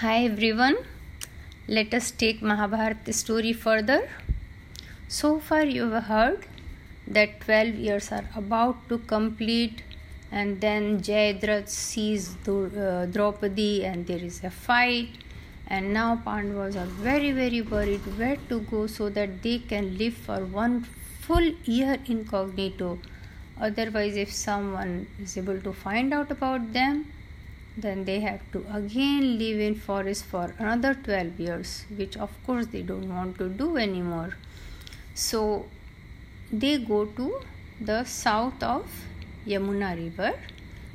Hi everyone, let us take Mahabharata story further. So far, you have heard that 12 years are about to complete, and then Jayadratha sees uh, Draupadi, and there is a fight. And now Pandavas are very, very worried where to go so that they can live for one full year incognito. Otherwise, if someone is able to find out about them, then they have to again live in forest for another 12 years which of course they don't want to do anymore. So they go to the south of yamuna river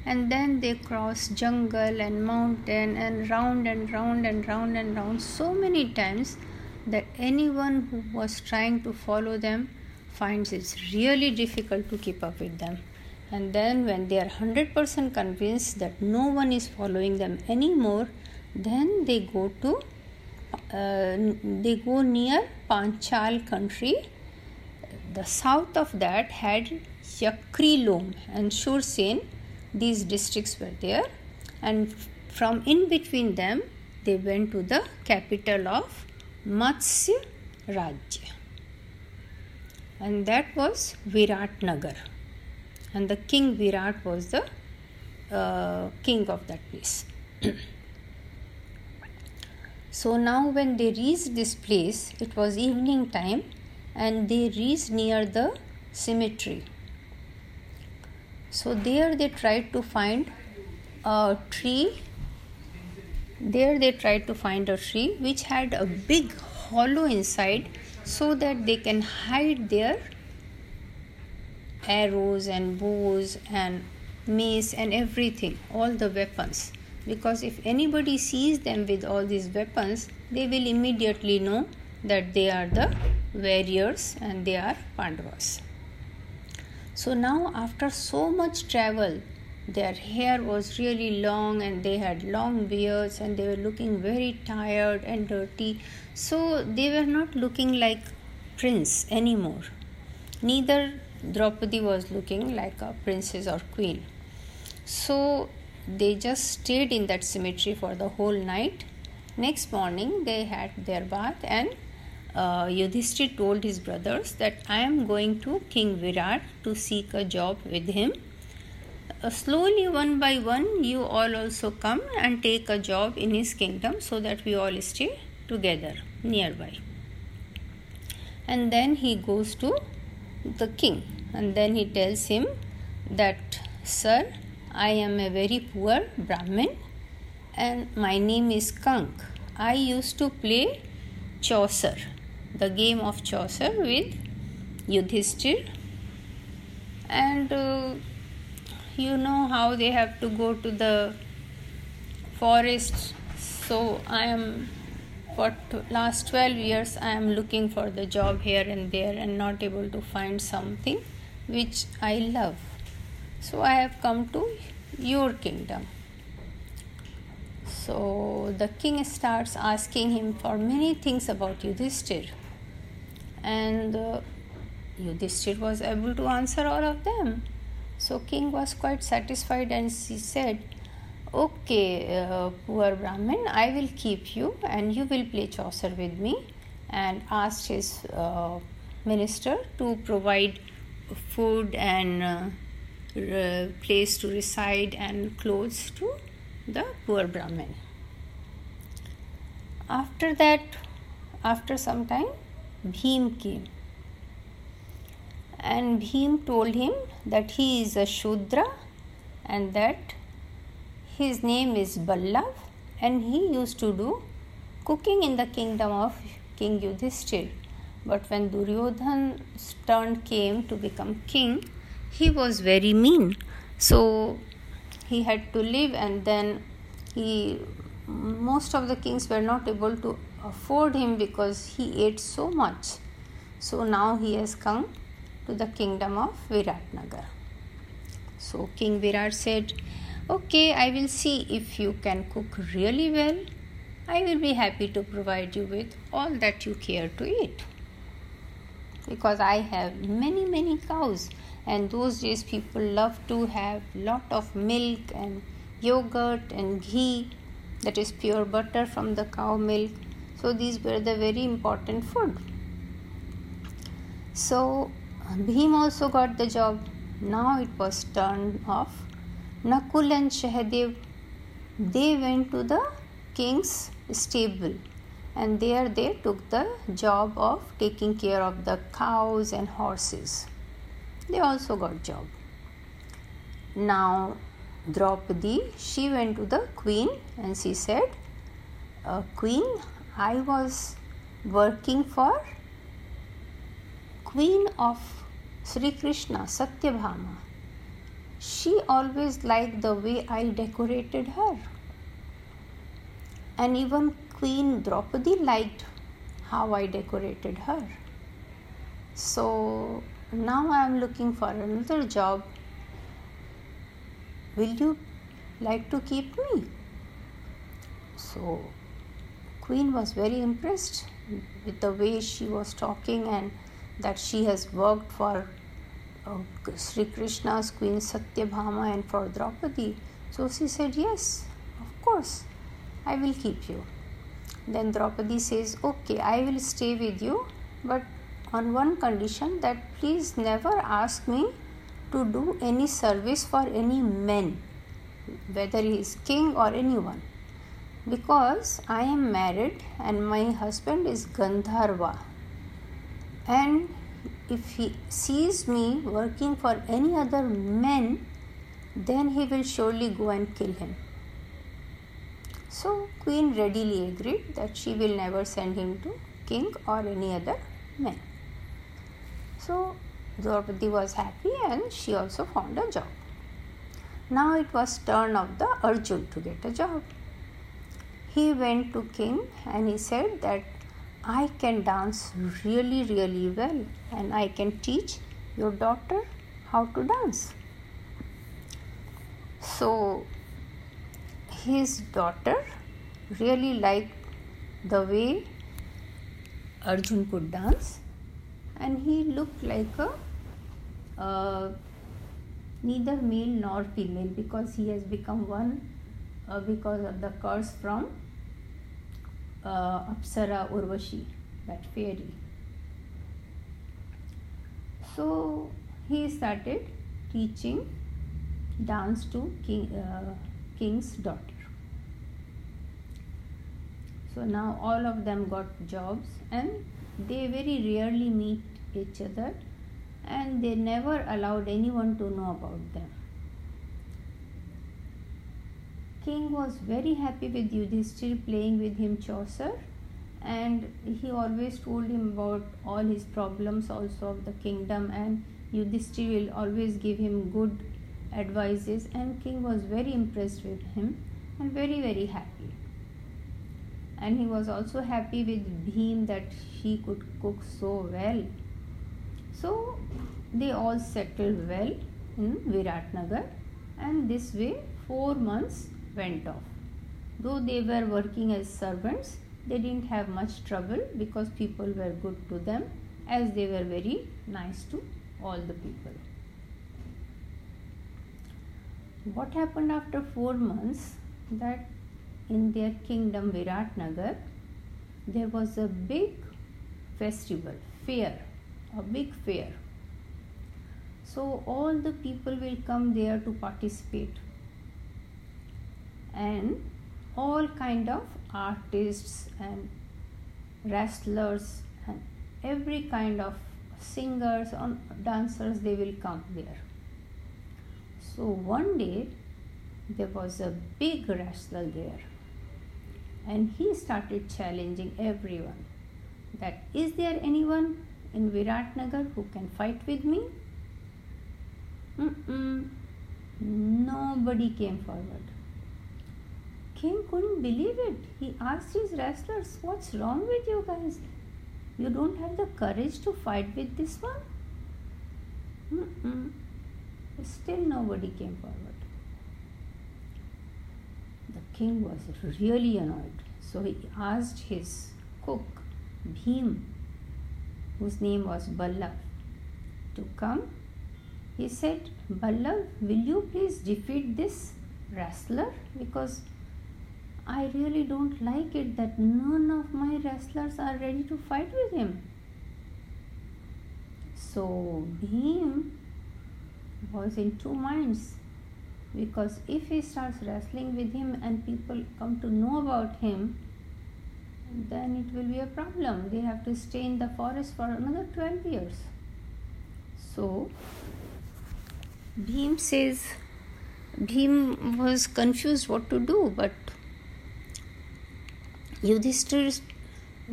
and then they cross jungle and mountain and round and round and round and round so many times that anyone who was trying to follow them finds it's really difficult to keep up with them and then when they are 100% convinced that no one is following them anymore then they go to uh, they go near panchal country. The south of that had yakrilom and shursen these districts were there. And from in between them they went to the capital of matsya rajya. And that was virat nagar and the king Virat was the uh, king of that place. so now, when they reached this place, it was evening time, and they reached near the cemetery. So there they tried to find a tree. There they tried to find a tree which had a big hollow inside so that they can hide their arrows and bows and mace and everything, all the weapons. Because if anybody sees them with all these weapons, they will immediately know that they are the warriors and they are Pandavas. So now, after so much travel, their hair was really long and they had long beards and they were looking very tired and dirty. So they were not looking like prince anymore. Neither Draupadi was looking like a princess or queen. So they just stayed in that cemetery for the whole night. Next morning, they had their bath, and uh, Yudhishthir told his brothers that I am going to King Virat to seek a job with him. Uh, slowly, one by one, you all also come and take a job in his kingdom so that we all stay together nearby. And then he goes to the king. And then he tells him that sir i am a very poor brahmin and my name is kank. I used to play chausar the game of chausar with yudhishthir. And uh, you know how they have to go to the forest so i am for t- last 12 years i am looking for the job here and there and not able to find something which i love. So i have come to your kingdom. So the king starts asking him for many things about yudhishthir. And uh, yudhishthir was able to answer all of them. So king was quite satisfied and he said Okay, uh, poor Brahmin, I will keep you and you will play Chausar with me. And asked his uh, minister to provide food and uh, place to reside and clothes to the poor Brahmin. After that, after some time, Bhim came. And Bhim told him that he is a Shudra and that his name is Ballav and he used to do cooking in the kingdom of King Yudhishthir. But when Duryodhan's turn came to become king, he was very mean. So he had to leave and then he most of the kings were not able to afford him because he ate so much. So now he has come to the kingdom of Viratnagar. So King Virat said, Okay, I will see if you can cook really well. I will be happy to provide you with all that you care to eat. Because I have many, many cows, and those days people love to have lot of milk and yogurt and ghee. that is pure butter from the cow milk so these were the very important food so bhim also got the job now it was turned of nakul and sahadev they went to the king's stable and there they took the job of taking care of the cows and horses. They also got job. Now Draupadi she went to the queen and she said uh, queen I was working for queen of Sri Krishna Satyabhama she always liked the way I decorated her and even Queen Draupadi liked how I decorated her. So now I am looking for another job. Will you like to keep me? So Queen was very impressed with the way she was talking and that she has worked for Oh, Sri Krishna's Queen Satyabhama and for Draupadi. So she said, Yes, of course, I will keep you. Then Draupadi says, Okay, I will stay with you, but on one condition that please never ask me to do any service for any men, whether he is king or anyone. Because I am married and my husband is Gandharva. And if he sees me working for any other men, then he will surely go and kill him. So queen readily agreed that she will never send him to king or any other man. So Draupadi was happy and she also found a job. Now it was turn of the Arjun to get a job. He went to king and he said that I can dance really really well and I can teach your daughter how to dance. So his daughter really liked the way Arjun could dance and he looked like a neither male nor female because he has become one uh, because of the curse from uh, Apsara Urvashi, that fairy. So he started teaching dance to king, uh, king's daughter. So now all of them got jobs and they very rarely meet each other and they never allowed anyone to know about them. King was very happy with Yudhishthir playing with him Chausar. And he always told him about all his problems also of the kingdom. And Yudhishthir will always give him good advices. And king was very impressed with him and very very happy. And he was also happy with Bhim that he could cook so well. So they all settled well in Viratnagar and this way 4 months went off. Though they were working as servants they didn't have much trouble because people were good to them as they were very nice to all the people. What happened after four months? That in their kingdom Viratnagar there was a big festival, fair, a big fair. So all the people will come there to participate and all kind of artists and wrestlers and every kind of singers and dancers they will come there so one day there was a big wrestler there and he started challenging everyone that is there anyone in Viratnagar who can fight with me? Mm-mm. Nobody came forward. King couldn't believe it. He asked his wrestlers, What's wrong with you guys? You don't have the courage to fight with this one? Mm-mm. Still nobody came forward. The king was really annoyed, so he asked his cook, Bhim, whose name was Ballav, to come. He said, Ballav, will you please defeat this wrestler? Because I really don't like it that none of my wrestlers are ready to fight with him. So Bhim was in two minds because if he starts wrestling with him and people come to know about him, then it will be a problem. They have to stay in the forest for another 12 years. So, Bhim says, Bhim was confused what to do, but Yudhishthir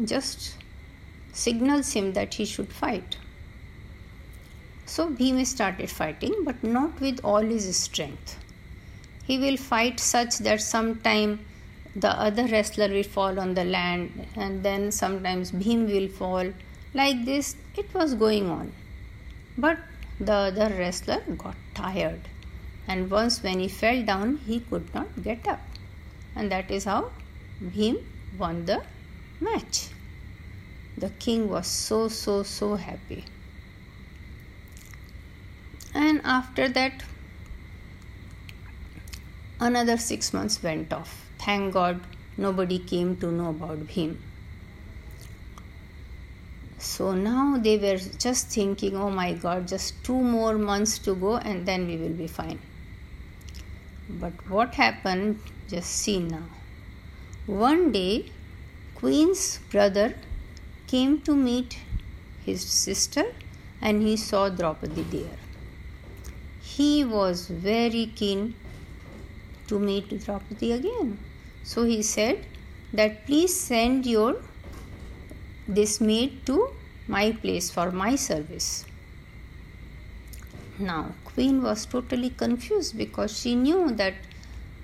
just signals him that he should fight. So Bhima started fighting, but not with all his strength. He will fight such that sometime the other wrestler will fall on the land, and then sometimes Bhim will fall. Like this, it was going on. But the other wrestler got tired, and once when he fell down, he could not get up. And that is how Bhim won the match. The king was so, so, so happy. And after that, another six months went off. Thank God nobody came to know about Bhim. So now they were just thinking, oh my God, just two more months to go and then we will be fine. But what happened, just see now. One day, Queen's brother came to meet his sister and he saw Draupadi there he was very keen to meet Draupadi again. So he said that please send your this maid to my place for my service. Now Queen was totally confused because she knew that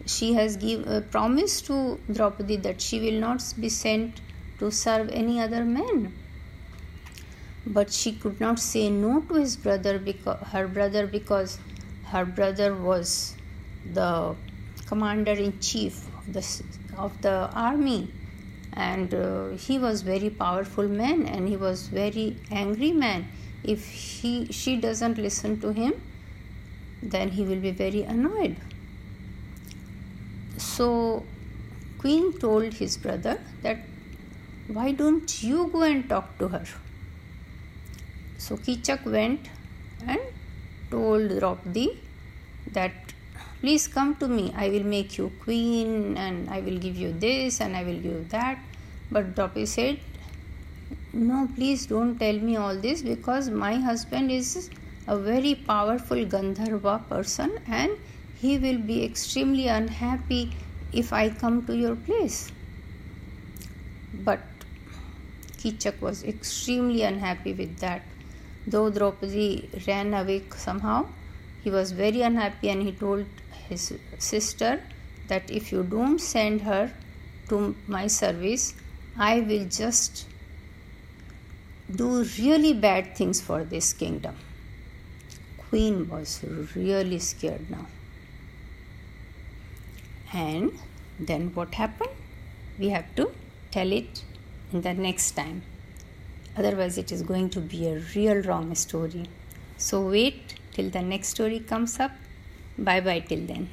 she has give a promise to Draupadi that she will not be sent to serve any other man. But she could not say no to his brother because her brother because her brother was the commander in chief of the, of the army. And uh, he was very powerful man and he was very angry man. If he she doesn't listen to him then he will be very annoyed so queen told his brother that why don't you go and talk to her? So kichak went and told Draupadi that please come to me. I will make you queen and i will give you this and i will give you that. But Draupadi said no please don't tell me all this because my husband is a very powerful gandharva person and he will be extremely unhappy if i come to your place but Kichak was extremely unhappy with that Though Draupadi ran away somehow, he was very unhappy and he told his sister that if you don't send her to my service, I will just do really bad things for this kingdom. Queen was really scared now. And then what happened? We have to tell it in the next time. Otherwise it is going to be a real wrong story. So wait till the next story comes up. Bye bye till then